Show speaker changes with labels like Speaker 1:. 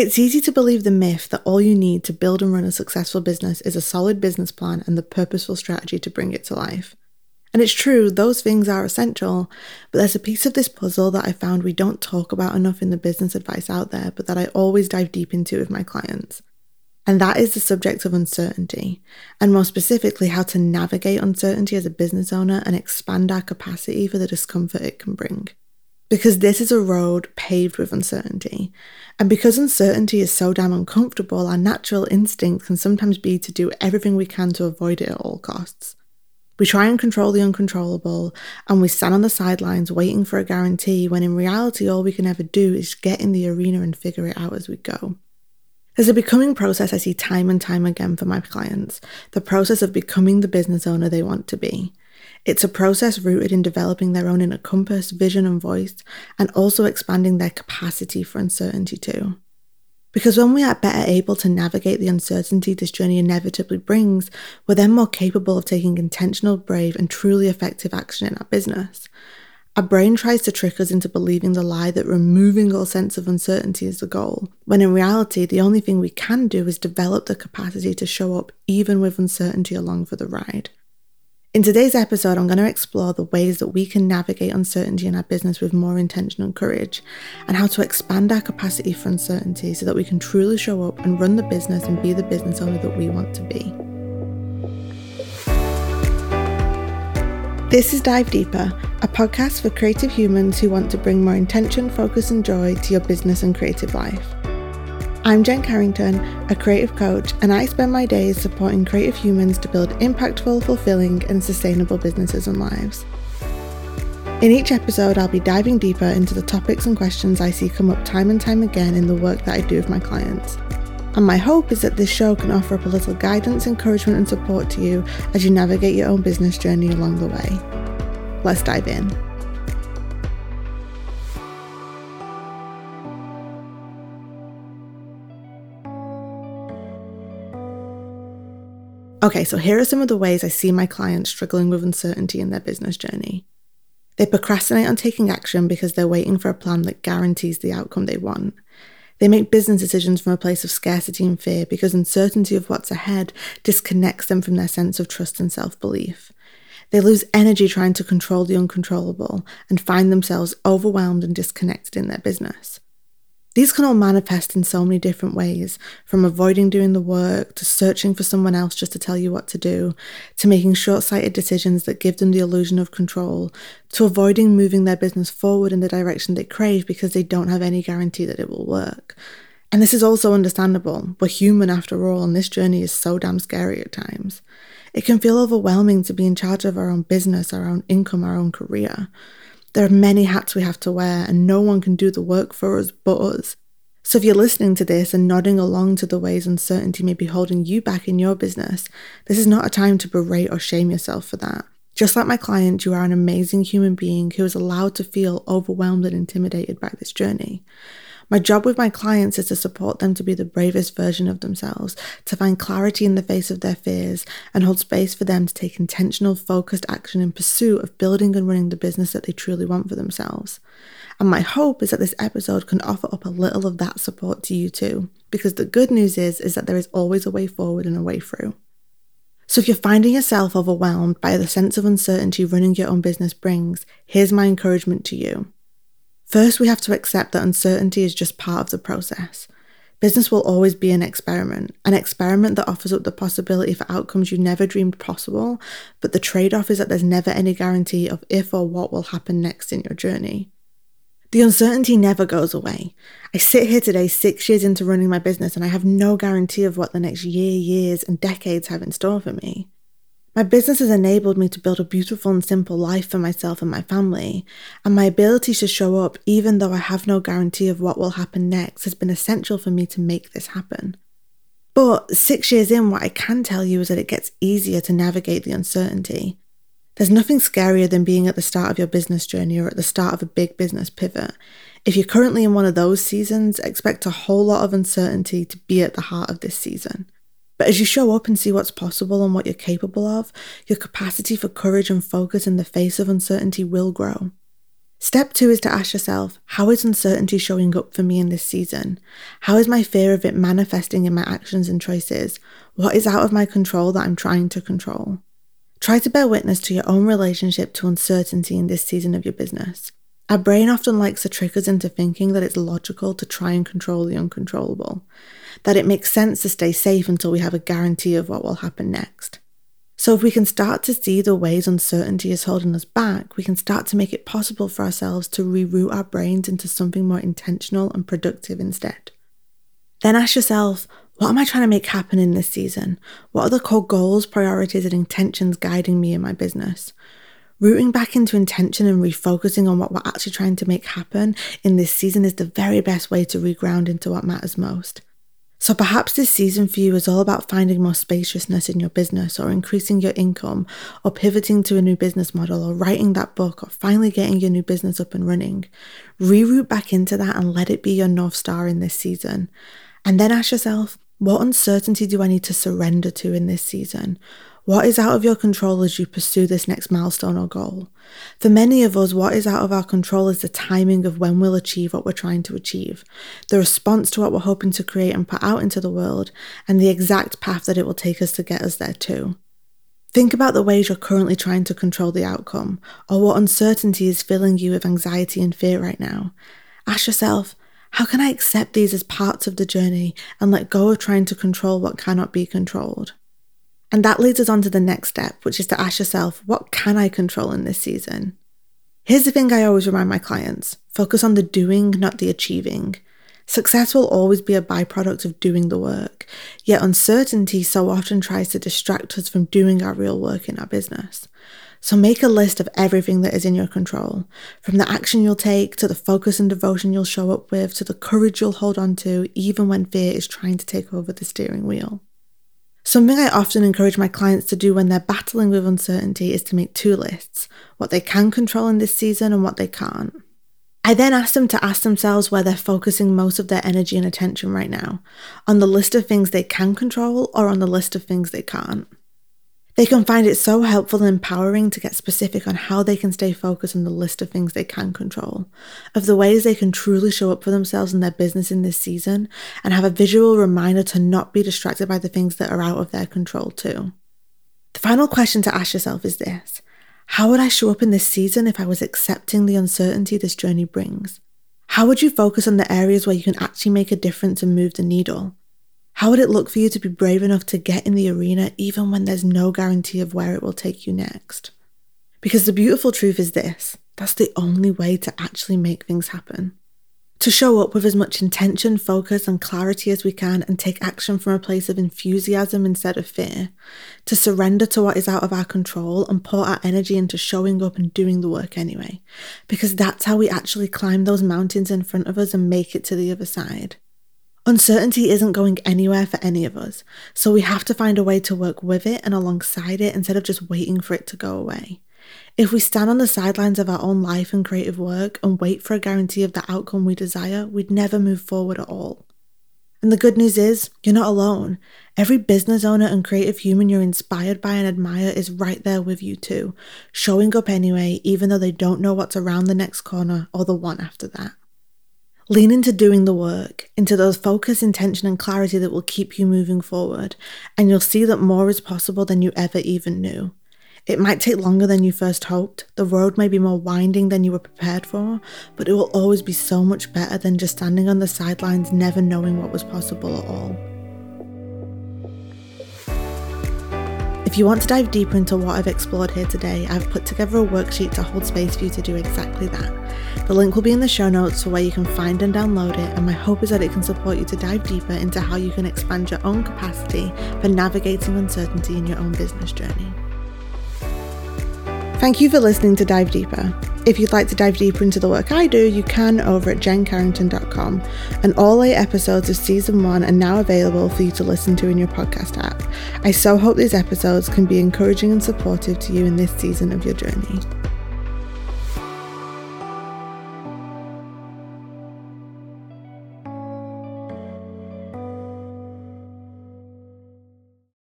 Speaker 1: It's easy to believe the myth that all you need to build and run a successful business is a solid business plan and the purposeful strategy to bring it to life. And it's true, those things are essential, but there's a piece of this puzzle that I found we don't talk about enough in the business advice out there, but that I always dive deep into with my clients. And that is the subject of uncertainty, and more specifically, how to navigate uncertainty as a business owner and expand our capacity for the discomfort it can bring. Because this is a road paved with uncertainty. And because uncertainty is so damn uncomfortable, our natural instinct can sometimes be to do everything we can to avoid it at all costs. We try and control the uncontrollable, and we stand on the sidelines waiting for a guarantee when in reality, all we can ever do is get in the arena and figure it out as we go. There's a becoming process I see time and time again for my clients the process of becoming the business owner they want to be. It's a process rooted in developing their own inner compass, vision, and voice, and also expanding their capacity for uncertainty too. Because when we are better able to navigate the uncertainty this journey inevitably brings, we're then more capable of taking intentional, brave, and truly effective action in our business. Our brain tries to trick us into believing the lie that removing all sense of uncertainty is the goal, when in reality, the only thing we can do is develop the capacity to show up even with uncertainty along for the ride. In today's episode, I'm going to explore the ways that we can navigate uncertainty in our business with more intention and courage, and how to expand our capacity for uncertainty so that we can truly show up and run the business and be the business owner that we want to be. This is Dive Deeper, a podcast for creative humans who want to bring more intention, focus, and joy to your business and creative life. I'm Jen Carrington, a creative coach, and I spend my days supporting creative humans to build impactful, fulfilling, and sustainable businesses and lives. In each episode, I'll be diving deeper into the topics and questions I see come up time and time again in the work that I do with my clients. And my hope is that this show can offer up a little guidance, encouragement, and support to you as you navigate your own business journey along the way. Let's dive in. Okay, so here are some of the ways I see my clients struggling with uncertainty in their business journey. They procrastinate on taking action because they're waiting for a plan that guarantees the outcome they want. They make business decisions from a place of scarcity and fear because uncertainty of what's ahead disconnects them from their sense of trust and self belief. They lose energy trying to control the uncontrollable and find themselves overwhelmed and disconnected in their business. These can all manifest in so many different ways, from avoiding doing the work to searching for someone else just to tell you what to do, to making short sighted decisions that give them the illusion of control, to avoiding moving their business forward in the direction they crave because they don't have any guarantee that it will work. And this is also understandable. We're human after all, and this journey is so damn scary at times. It can feel overwhelming to be in charge of our own business, our own income, our own career. There are many hats we have to wear, and no one can do the work for us but us. So, if you're listening to this and nodding along to the ways uncertainty may be holding you back in your business, this is not a time to berate or shame yourself for that. Just like my client, you are an amazing human being who is allowed to feel overwhelmed and intimidated by this journey. My job with my clients is to support them to be the bravest version of themselves, to find clarity in the face of their fears, and hold space for them to take intentional, focused action in pursuit of building and running the business that they truly want for themselves. And my hope is that this episode can offer up a little of that support to you too, because the good news is is that there is always a way forward and a way through. So if you're finding yourself overwhelmed by the sense of uncertainty running your own business brings, here's my encouragement to you. First, we have to accept that uncertainty is just part of the process. Business will always be an experiment, an experiment that offers up the possibility for outcomes you never dreamed possible, but the trade off is that there's never any guarantee of if or what will happen next in your journey. The uncertainty never goes away. I sit here today, six years into running my business, and I have no guarantee of what the next year, years, and decades have in store for me. My business has enabled me to build a beautiful and simple life for myself and my family, and my ability to show up, even though I have no guarantee of what will happen next, has been essential for me to make this happen. But six years in, what I can tell you is that it gets easier to navigate the uncertainty. There's nothing scarier than being at the start of your business journey or at the start of a big business pivot. If you're currently in one of those seasons, expect a whole lot of uncertainty to be at the heart of this season. But as you show up and see what's possible and what you're capable of, your capacity for courage and focus in the face of uncertainty will grow. Step two is to ask yourself how is uncertainty showing up for me in this season? How is my fear of it manifesting in my actions and choices? What is out of my control that I'm trying to control? Try to bear witness to your own relationship to uncertainty in this season of your business. Our brain often likes to trick us into thinking that it's logical to try and control the uncontrollable, that it makes sense to stay safe until we have a guarantee of what will happen next. So, if we can start to see the ways uncertainty is holding us back, we can start to make it possible for ourselves to reroute our brains into something more intentional and productive instead. Then ask yourself, what am I trying to make happen in this season? What are the core goals, priorities, and intentions guiding me in my business? Rooting back into intention and refocusing on what we're actually trying to make happen in this season is the very best way to reground into what matters most. So perhaps this season for you is all about finding more spaciousness in your business or increasing your income or pivoting to a new business model or writing that book or finally getting your new business up and running. Reroute back into that and let it be your North Star in this season. And then ask yourself, what uncertainty do I need to surrender to in this season? What is out of your control as you pursue this next milestone or goal? For many of us, what is out of our control is the timing of when we'll achieve what we're trying to achieve, the response to what we're hoping to create and put out into the world, and the exact path that it will take us to get us there too. Think about the ways you're currently trying to control the outcome, or what uncertainty is filling you with anxiety and fear right now. Ask yourself, how can I accept these as parts of the journey and let go of trying to control what cannot be controlled? And that leads us on to the next step, which is to ask yourself, what can I control in this season? Here's the thing I always remind my clients focus on the doing, not the achieving. Success will always be a byproduct of doing the work, yet uncertainty so often tries to distract us from doing our real work in our business. So make a list of everything that is in your control, from the action you'll take to the focus and devotion you'll show up with to the courage you'll hold on to, even when fear is trying to take over the steering wheel. Something I often encourage my clients to do when they're battling with uncertainty is to make two lists what they can control in this season and what they can't. I then ask them to ask themselves where they're focusing most of their energy and attention right now on the list of things they can control or on the list of things they can't. They can find it so helpful and empowering to get specific on how they can stay focused on the list of things they can control, of the ways they can truly show up for themselves and their business in this season, and have a visual reminder to not be distracted by the things that are out of their control, too. The final question to ask yourself is this How would I show up in this season if I was accepting the uncertainty this journey brings? How would you focus on the areas where you can actually make a difference and move the needle? How would it look for you to be brave enough to get in the arena even when there's no guarantee of where it will take you next? Because the beautiful truth is this that's the only way to actually make things happen. To show up with as much intention, focus, and clarity as we can and take action from a place of enthusiasm instead of fear. To surrender to what is out of our control and pour our energy into showing up and doing the work anyway. Because that's how we actually climb those mountains in front of us and make it to the other side. Uncertainty isn't going anywhere for any of us, so we have to find a way to work with it and alongside it instead of just waiting for it to go away. If we stand on the sidelines of our own life and creative work and wait for a guarantee of the outcome we desire, we'd never move forward at all. And the good news is, you're not alone. Every business owner and creative human you're inspired by and admire is right there with you too, showing up anyway, even though they don't know what's around the next corner or the one after that. Lean into doing the work, into those focus, intention, and clarity that will keep you moving forward, and you'll see that more is possible than you ever even knew. It might take longer than you first hoped, the road may be more winding than you were prepared for, but it will always be so much better than just standing on the sidelines, never knowing what was possible at all. If you want to dive deeper into what I've explored here today, I've put together a worksheet to hold space for you to do exactly that. The link will be in the show notes for where you can find and download it, and my hope is that it can support you to dive deeper into how you can expand your own capacity for navigating uncertainty in your own business journey. Thank you for listening to Dive Deeper. If you'd like to dive deeper into the work I do, you can over at jencarrington.com. And all eight episodes of season one are now available for you to listen to in your podcast app. I so hope these episodes can be encouraging and supportive to you in this season of your journey.